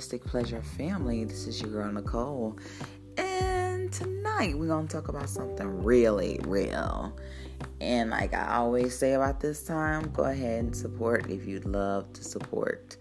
Pleasure family. This is your girl Nicole, and tonight we're gonna talk about something really real. And like I always say about this time, go ahead and support if you'd love to support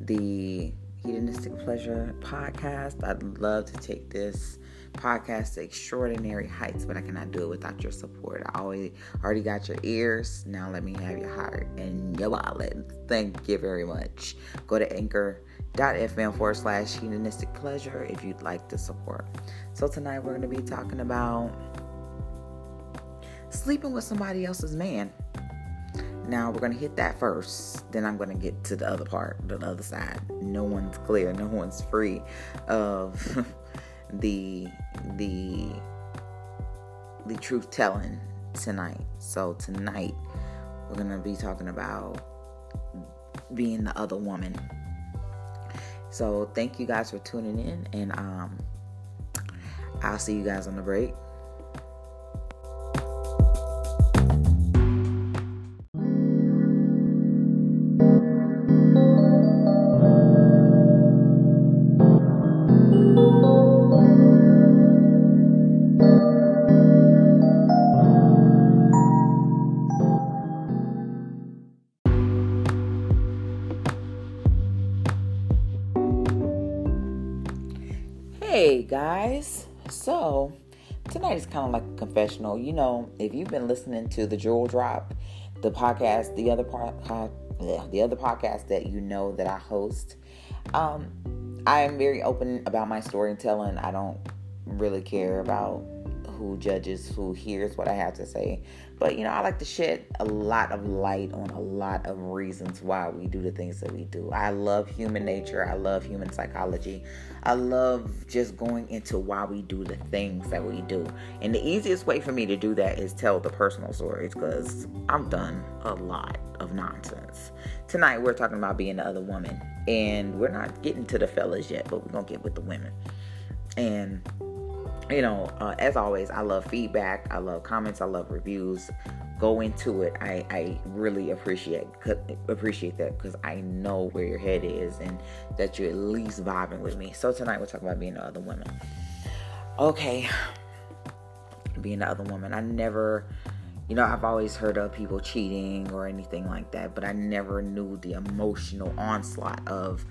the hedonistic pleasure podcast. I'd love to take this podcast to extraordinary heights, but I cannot do it without your support. I always already got your ears. Now let me have your heart and your wallet. Thank you very much. Go to anchor.fm forward slash hedonistic pleasure if you'd like to support. So tonight we're going to be talking about sleeping with somebody else's man. Now we're gonna hit that first, then I'm gonna get to the other part, the other side. No one's clear, no one's free of the the the truth telling tonight. So tonight we're gonna be talking about being the other woman. So thank you guys for tuning in and um I'll see you guys on the break. Hey guys, so tonight is kind of like a confessional. You know, if you've been listening to the Jewel Drop, the podcast, the other part, the other podcast that you know that I host, um, I am very open about my storytelling. I don't really care about who judges, who hears what I have to say. But you know, I like to shed a lot of light on a lot of reasons why we do the things that we do. I love human nature. I love human psychology. I love just going into why we do the things that we do. And the easiest way for me to do that is tell the personal stories because I've done a lot of nonsense. Tonight we're talking about being the other woman. And we're not getting to the fellas yet, but we're gonna get with the women. And you know, uh, as always, I love feedback. I love comments. I love reviews. Go into it. I, I really appreciate appreciate that because I know where your head is and that you're at least vibing with me. So tonight we're talking about being the other woman. Okay, being the other woman. I never, you know, I've always heard of people cheating or anything like that, but I never knew the emotional onslaught of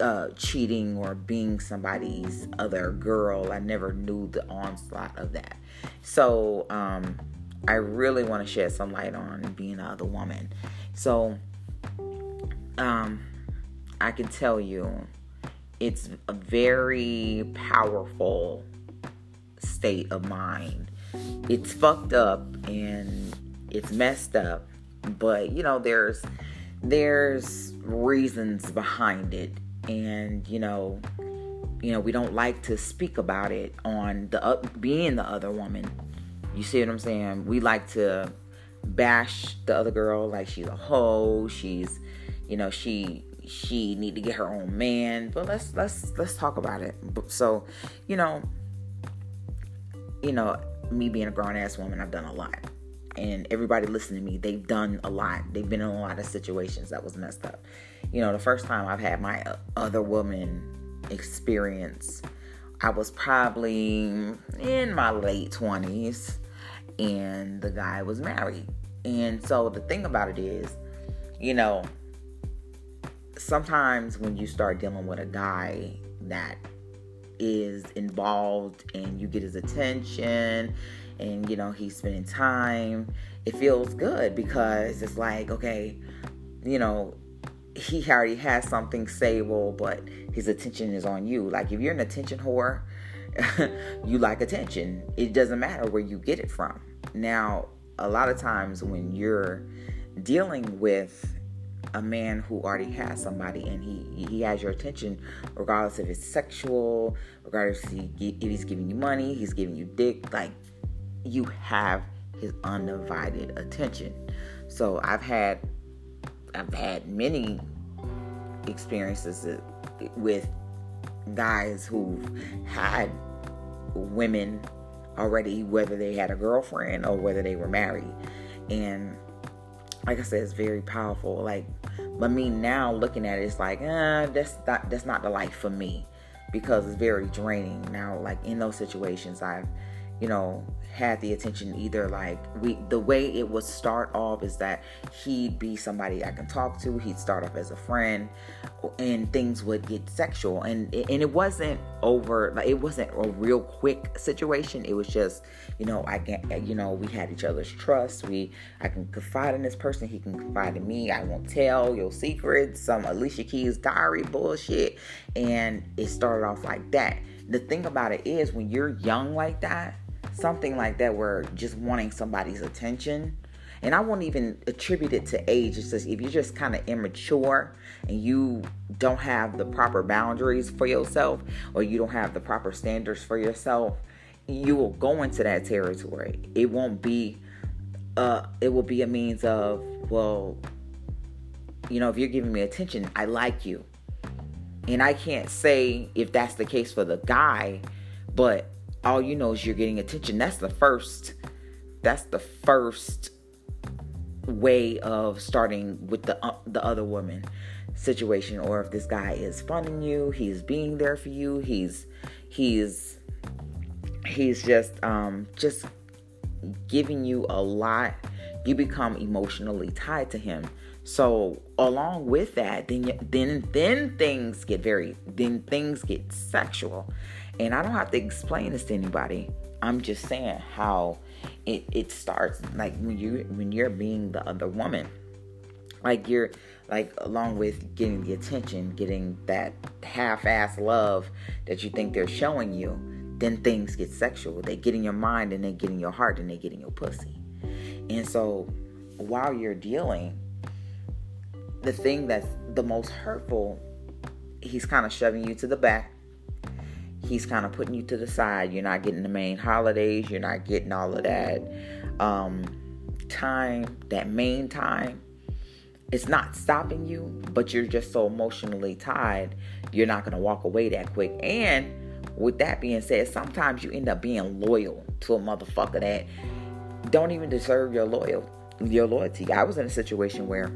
uh, cheating or being somebody's other girl. I never knew the onslaught of that. So um, I really want to shed some light on being the other woman. So um, I can tell you it's a very powerful state of mind. It's fucked up and it's messed up, but you know there's there's reasons behind it and you know you know we don't like to speak about it on the uh, being the other woman. You see what i'm saying? We like to bash the other girl like she's a hoe. She's you know she she need to get her own man. But let's let's let's talk about it. So you know you know me being a grown ass woman i've done a lot and everybody listening to me they've done a lot they've been in a lot of situations that was messed up you know, the first time I've had my other woman experience, I was probably in my late 20s and the guy was married. And so the thing about it is, you know, sometimes when you start dealing with a guy that is involved and you get his attention and you know he's spending time it feels good because it's like okay you know he already has something stable, but his attention is on you. Like if you're an attention whore, you like attention. It doesn't matter where you get it from. Now, a lot of times when you're dealing with a man who already has somebody and he he has your attention regardless if it's sexual regardless if, he, if he's giving you money he's giving you dick like you have his undivided attention so i've had I've had many experiences with guys who've had women already, whether they had a girlfriend or whether they were married. And like I said, it's very powerful. Like But me now looking at it, it's like, eh, that's not that's not the life for me because it's very draining. Now, like in those situations, I've you know, had the attention either like we the way it would start off is that he'd be somebody I can talk to, he'd start off as a friend and things would get sexual and and it wasn't over like it wasn't a real quick situation. It was just, you know, I can, you know, we had each other's trust. We I can confide in this person, he can confide in me. I won't tell your secrets, some Alicia Keys diary bullshit and it started off like that. The thing about it is when you're young like that, something like that where just wanting somebody's attention and I won't even attribute it to age. It's just if you're just kind of immature and you don't have the proper boundaries for yourself or you don't have the proper standards for yourself, you will go into that territory. It won't be uh it will be a means of, well, you know, if you're giving me attention, I like you. And I can't say if that's the case for the guy, but all you know is you're getting attention. That's the first that's the first way of starting with the uh, the other woman situation or if this guy is funding you, he's being there for you, he's he's he's just um just giving you a lot, you become emotionally tied to him. So along with that, then then then things get very then things get sexual. And I don't have to explain this to anybody. I'm just saying how it, it starts like when you when you're being the other woman. Like you're like along with getting the attention, getting that half-ass love that you think they're showing you, then things get sexual. They get in your mind and they get in your heart and they get in your pussy. And so while you're dealing, the thing that's the most hurtful, he's kind of shoving you to the back he's kind of putting you to the side. You're not getting the main holidays. You're not getting all of that um, time, that main time. It's not stopping you, but you're just so emotionally tied, you're not going to walk away that quick. And with that being said, sometimes you end up being loyal to a motherfucker that don't even deserve your loyal your loyalty. I was in a situation where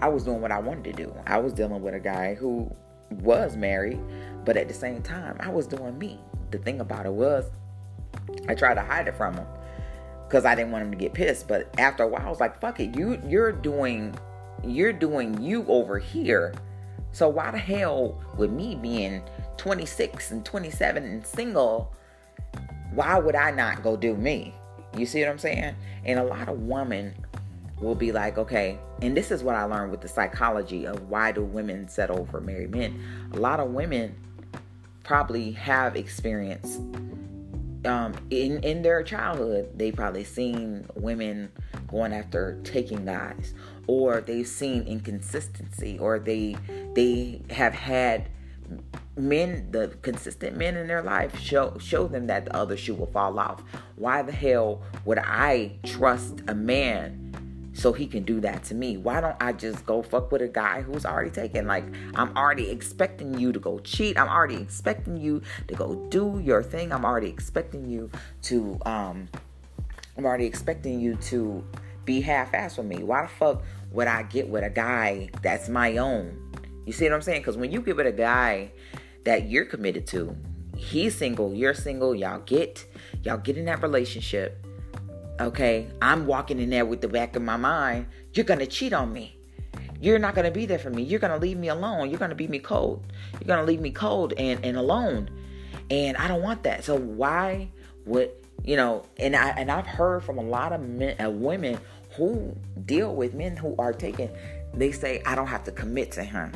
I was doing what I wanted to do. I was dealing with a guy who was married, but at the same time, I was doing me. The thing about it was, I tried to hide it from him because I didn't want him to get pissed. But after a while, I was like, "Fuck it, you you're doing you're doing you over here. So why the hell with me being 26 and 27 and single, why would I not go do me? You see what I'm saying? And a lot of women will be like, okay, and this is what I learned with the psychology of why do women settle for married men. A lot of women probably have experience um, in in their childhood. They probably seen women going after taking guys, or they've seen inconsistency, or they they have had men the consistent men in their life show show them that the other shoe will fall off why the hell would i trust a man so he can do that to me. Why don't I just go fuck with a guy who's already taken? Like, I'm already expecting you to go cheat. I'm already expecting you to go do your thing. I'm already expecting you to, um, I'm already expecting you to be half ass with me. Why the fuck would I get with a guy that's my own? You see what I'm saying? Because when you get with a guy that you're committed to, he's single, you're single, y'all get, y'all get in that relationship Okay, I'm walking in there with the back of my mind, you're gonna cheat on me. You're not gonna be there for me. You're gonna leave me alone. You're gonna be me cold. You're gonna leave me cold and, and alone. And I don't want that. So why would you know? And I and I've heard from a lot of men, uh, women who deal with men who are taken. They say I don't have to commit to him.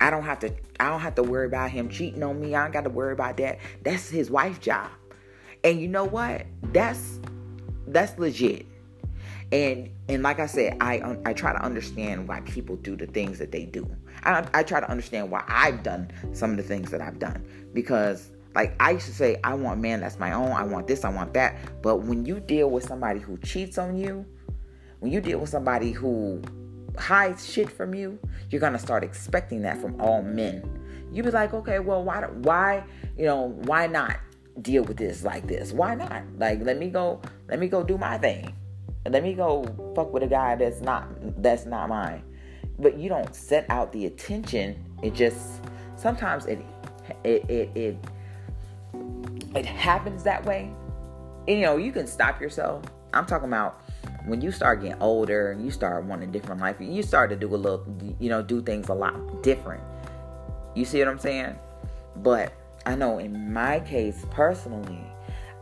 I don't have to. I don't have to worry about him cheating on me. I don't got to worry about that. That's his wife job. And you know what? That's that's legit. And and like I said, I I try to understand why people do the things that they do. I, I try to understand why I've done some of the things that I've done because like I used to say, I want man that's my own. I want this. I want that. But when you deal with somebody who cheats on you, when you deal with somebody who hides shit from you, you're gonna start expecting that from all men. You be like, okay, well, why, why, you know, why not? Deal with this like this. Why not? Like let me go let me go do my thing. Let me go fuck with a guy that's not that's not mine. But you don't set out the attention. It just sometimes it it it it, it happens that way. And, you know, you can stop yourself. I'm talking about when you start getting older and you start wanting a different life, you start to do a little, you know, do things a lot different. You see what I'm saying? But I know in my case personally,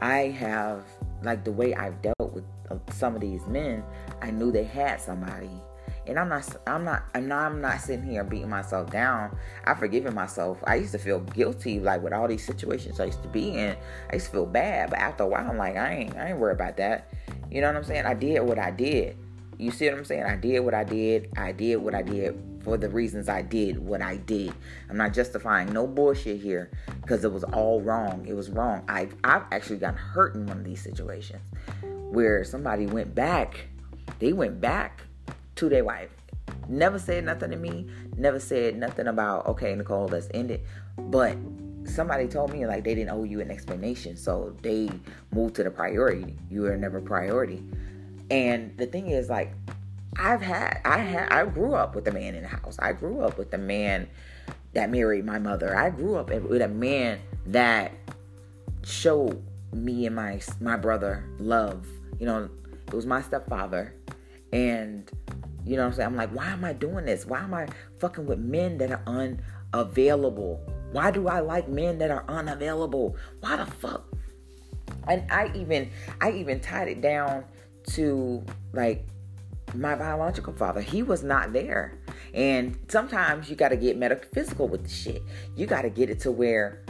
I have like the way I've dealt with uh, some of these men, I knew they had somebody. And I'm not, I'm not, I'm not, I'm not sitting here beating myself down. I've forgiven myself. I used to feel guilty, like with all these situations I used to be in. I used to feel bad, but after a while, I'm like, I ain't, I ain't worried about that. You know what I'm saying? I did what I did. You see what I'm saying? I did what I did. I did what I did for the reasons I did what I did. I'm not justifying no bullshit here because it was all wrong. It was wrong. I've, I've actually gotten hurt in one of these situations where somebody went back. They went back to their wife. Never said nothing to me. Never said nothing about, okay, Nicole, let's end it. But somebody told me like they didn't owe you an explanation. So they moved to the priority. You were never priority. And the thing is, like, I've had, I had, I grew up with a man in the house. I grew up with a man that married my mother. I grew up with a man that showed me and my my brother love. You know, it was my stepfather, and you know what I'm saying. I'm like, why am I doing this? Why am I fucking with men that are unavailable? Why do I like men that are unavailable? Why the fuck? And I even, I even tied it down to like my biological father. He was not there. And sometimes you got to get metaphysical with the shit. You got to get it to where,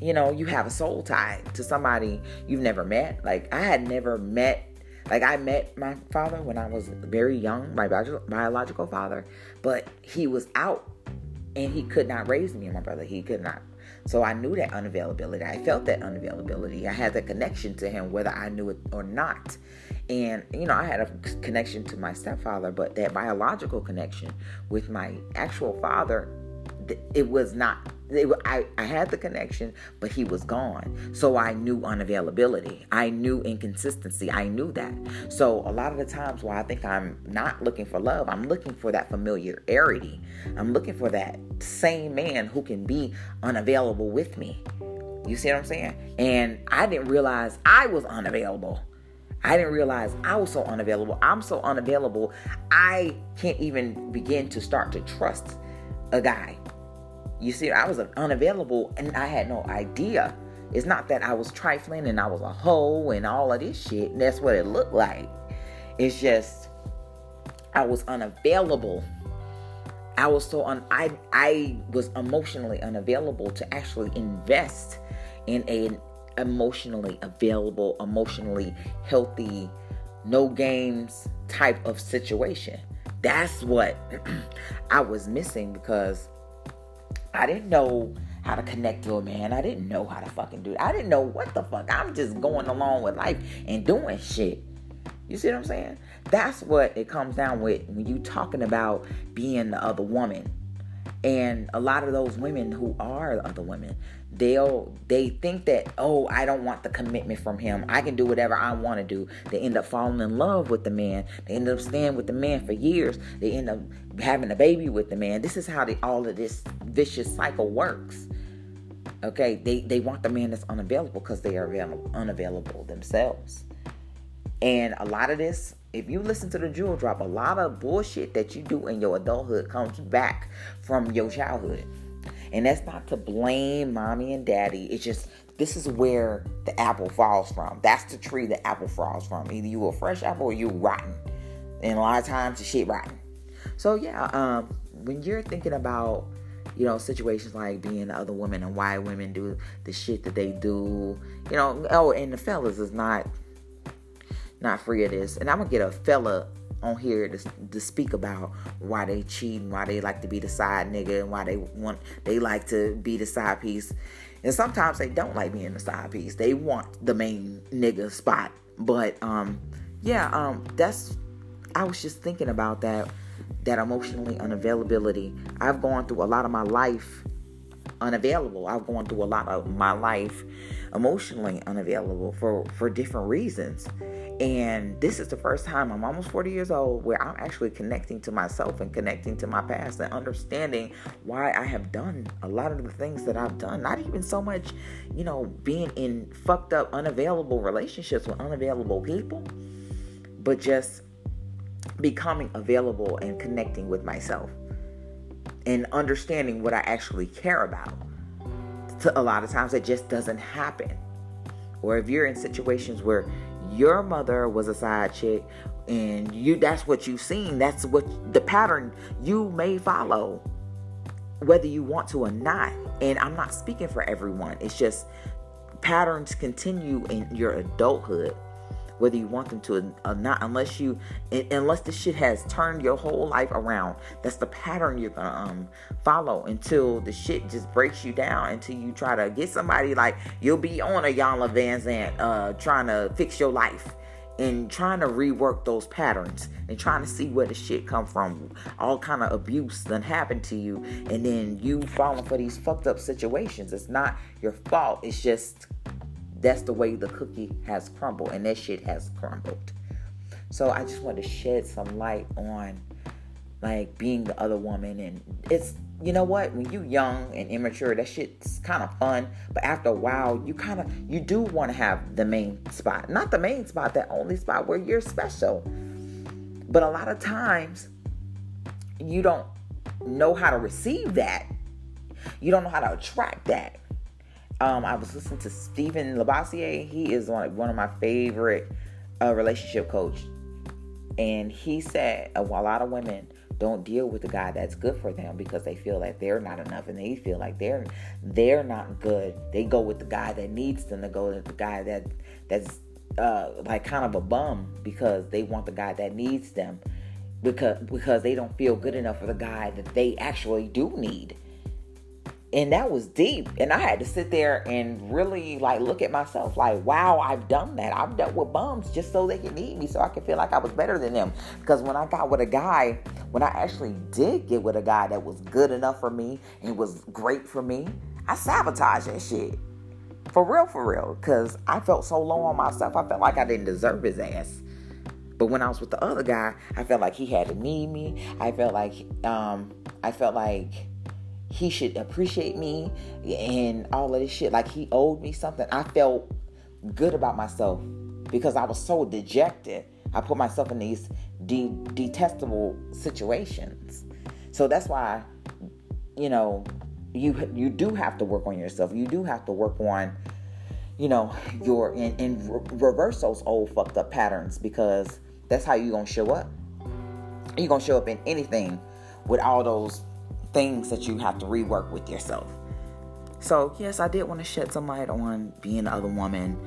you know, you have a soul tie to somebody you've never met. Like, I had never met, like, I met my father when I was very young, my biological father, but he was out and he could not raise me and my brother. He could not so I knew that unavailability. I felt that unavailability. I had that connection to him, whether I knew it or not. And, you know, I had a connection to my stepfather, but that biological connection with my actual father, it was not I, I had the connection, but he was gone. So I knew unavailability. I knew inconsistency. I knew that. So a lot of the times why I think I'm not looking for love, I'm looking for that familiarity. I'm looking for that same man who can be unavailable with me. You see what I'm saying? And I didn't realize I was unavailable. I didn't realize I was so unavailable. I'm so unavailable, I can't even begin to start to trust a guy you see, I was unavailable and I had no idea. It's not that I was trifling and I was a hoe and all of this shit. And that's what it looked like. It's just I was unavailable. I was so un I I was emotionally unavailable to actually invest in an emotionally available, emotionally healthy, no games type of situation. That's what I was missing because I didn't know how to connect to a man. I didn't know how to fucking do it. I didn't know what the fuck. I'm just going along with life and doing shit. You see what I'm saying? That's what it comes down with when you talking about being the other woman. And a lot of those women who are the other women, they'll they think that oh I don't want the commitment from him. I can do whatever I want to do. They end up falling in love with the man. They end up staying with the man for years. They end up having a baby with the man. This is how they, all of this vicious cycle works. Okay, they they want the man that's unavailable because they are available, unavailable themselves. And a lot of this if you listen to the jewel drop, a lot of bullshit that you do in your adulthood comes back from your childhood. And that's not to blame mommy and daddy. It's just this is where the apple falls from. That's the tree the apple falls from. Either you a fresh apple or you rotten. And a lot of times the shit rotten. So yeah, um, when you're thinking about you know situations like being the other woman and why women do the shit that they do, you know, oh, and the fellas is not not free of this. And I'm gonna get a fella on here to, to speak about why they cheat and why they like to be the side nigga and why they want they like to be the side piece. And sometimes they don't like being the side piece. They want the main nigga spot. But um yeah, um that's I was just thinking about that that emotionally unavailability. I've gone through a lot of my life unavailable. I've gone through a lot of my life emotionally unavailable for for different reasons. And this is the first time I'm almost 40 years old where I'm actually connecting to myself and connecting to my past and understanding why I have done a lot of the things that I've done. Not even so much, you know, being in fucked up, unavailable relationships with unavailable people, but just becoming available and connecting with myself and understanding what I actually care about. To a lot of times, it just doesn't happen. Or if you're in situations where your mother was a side chick and you that's what you've seen. That's what the pattern you may follow whether you want to or not. And i'm not speaking for everyone. It's just patterns continue in your adulthood whether you want them to or not unless you unless this shit has turned your whole life around. That's the pattern you're gonna um follow until the shit just breaks you down until you try to get somebody like you'll be on a Iyanla Vanzant uh trying to fix your life and trying to rework those patterns and trying to see where the shit come from. All kind of abuse that happened to you and then you falling for these fucked up situations. It's not your fault. It's just that's the way the cookie has crumbled and that shit has crumbled. So i just want to shed some light on like being the other woman and it's you know what? When you young and immature that shit's kind of fun but after a while you kind of you do want to have the main spot. Not the main spot that only spot where you're special. But a lot of times you don't know how to receive that. You don't know how to attract that um, I was listening to Stephan Labossiere. He is one, one of my favorite uh, relationship coach, and he said a, a lot of women don't deal with the guy that's good for them because they feel like they're not enough and they feel like they're they're not good. They go with the guy that needs them to go with the guy that that's uh, like kind of a bum because they want the guy that needs them because because they don't feel good enough for the guy that they actually do need and that was deep and i had to sit there and really like look at myself like wow i've done that. I've dealt with bums just so they can need me so i can feel like i was better than them. Because when i got with a guy when i actually did get with a guy that was good enough for me and was great for me i sabotaged that shit. For real for real. Because i felt so low on myself i felt like i didn't deserve his ass. But when I was with the other guy, I felt like he had to need me. I felt like um, I felt like he should appreciate me and all of this shit. Like he owed me something. I felt good about myself because I was so dejected. I put myself in these de- detestable situations. So that's why, you know, you you do have to work on yourself. You do have to work on, you know, your and, and re- reverse those old fucked up patterns because that's how you're gonna show up. You're gonna show up in anything with all those things that you have to rework with yourself. So, yes, I did want to shed some light on being the other woman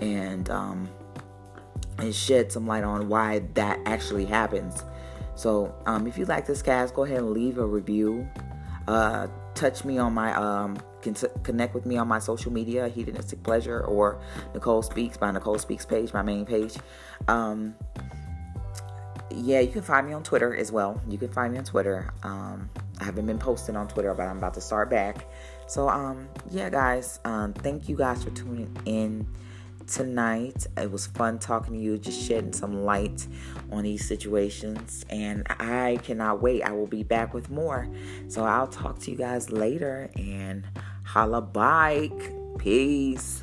and um, and shed some light on why that actually happens. So, um, if you like this cast, go ahead and leave a review. Uh, touch me on my um, connect with me on my social media, Hedonistic Pleasure or Nicole Speaks by Nicole Speaks page, my main page. Um, yeah, you can find me on Twitter as well. You can find me on Twitter. Um, I haven't been posting on Twitter, but I'm about to start back. So, um, yeah, guys, um, thank you guys for tuning in tonight. It was fun talking to you, just shedding some light on these situations. And I cannot wait. I will be back with more. So I'll talk to you guys later and holla bike. Peace.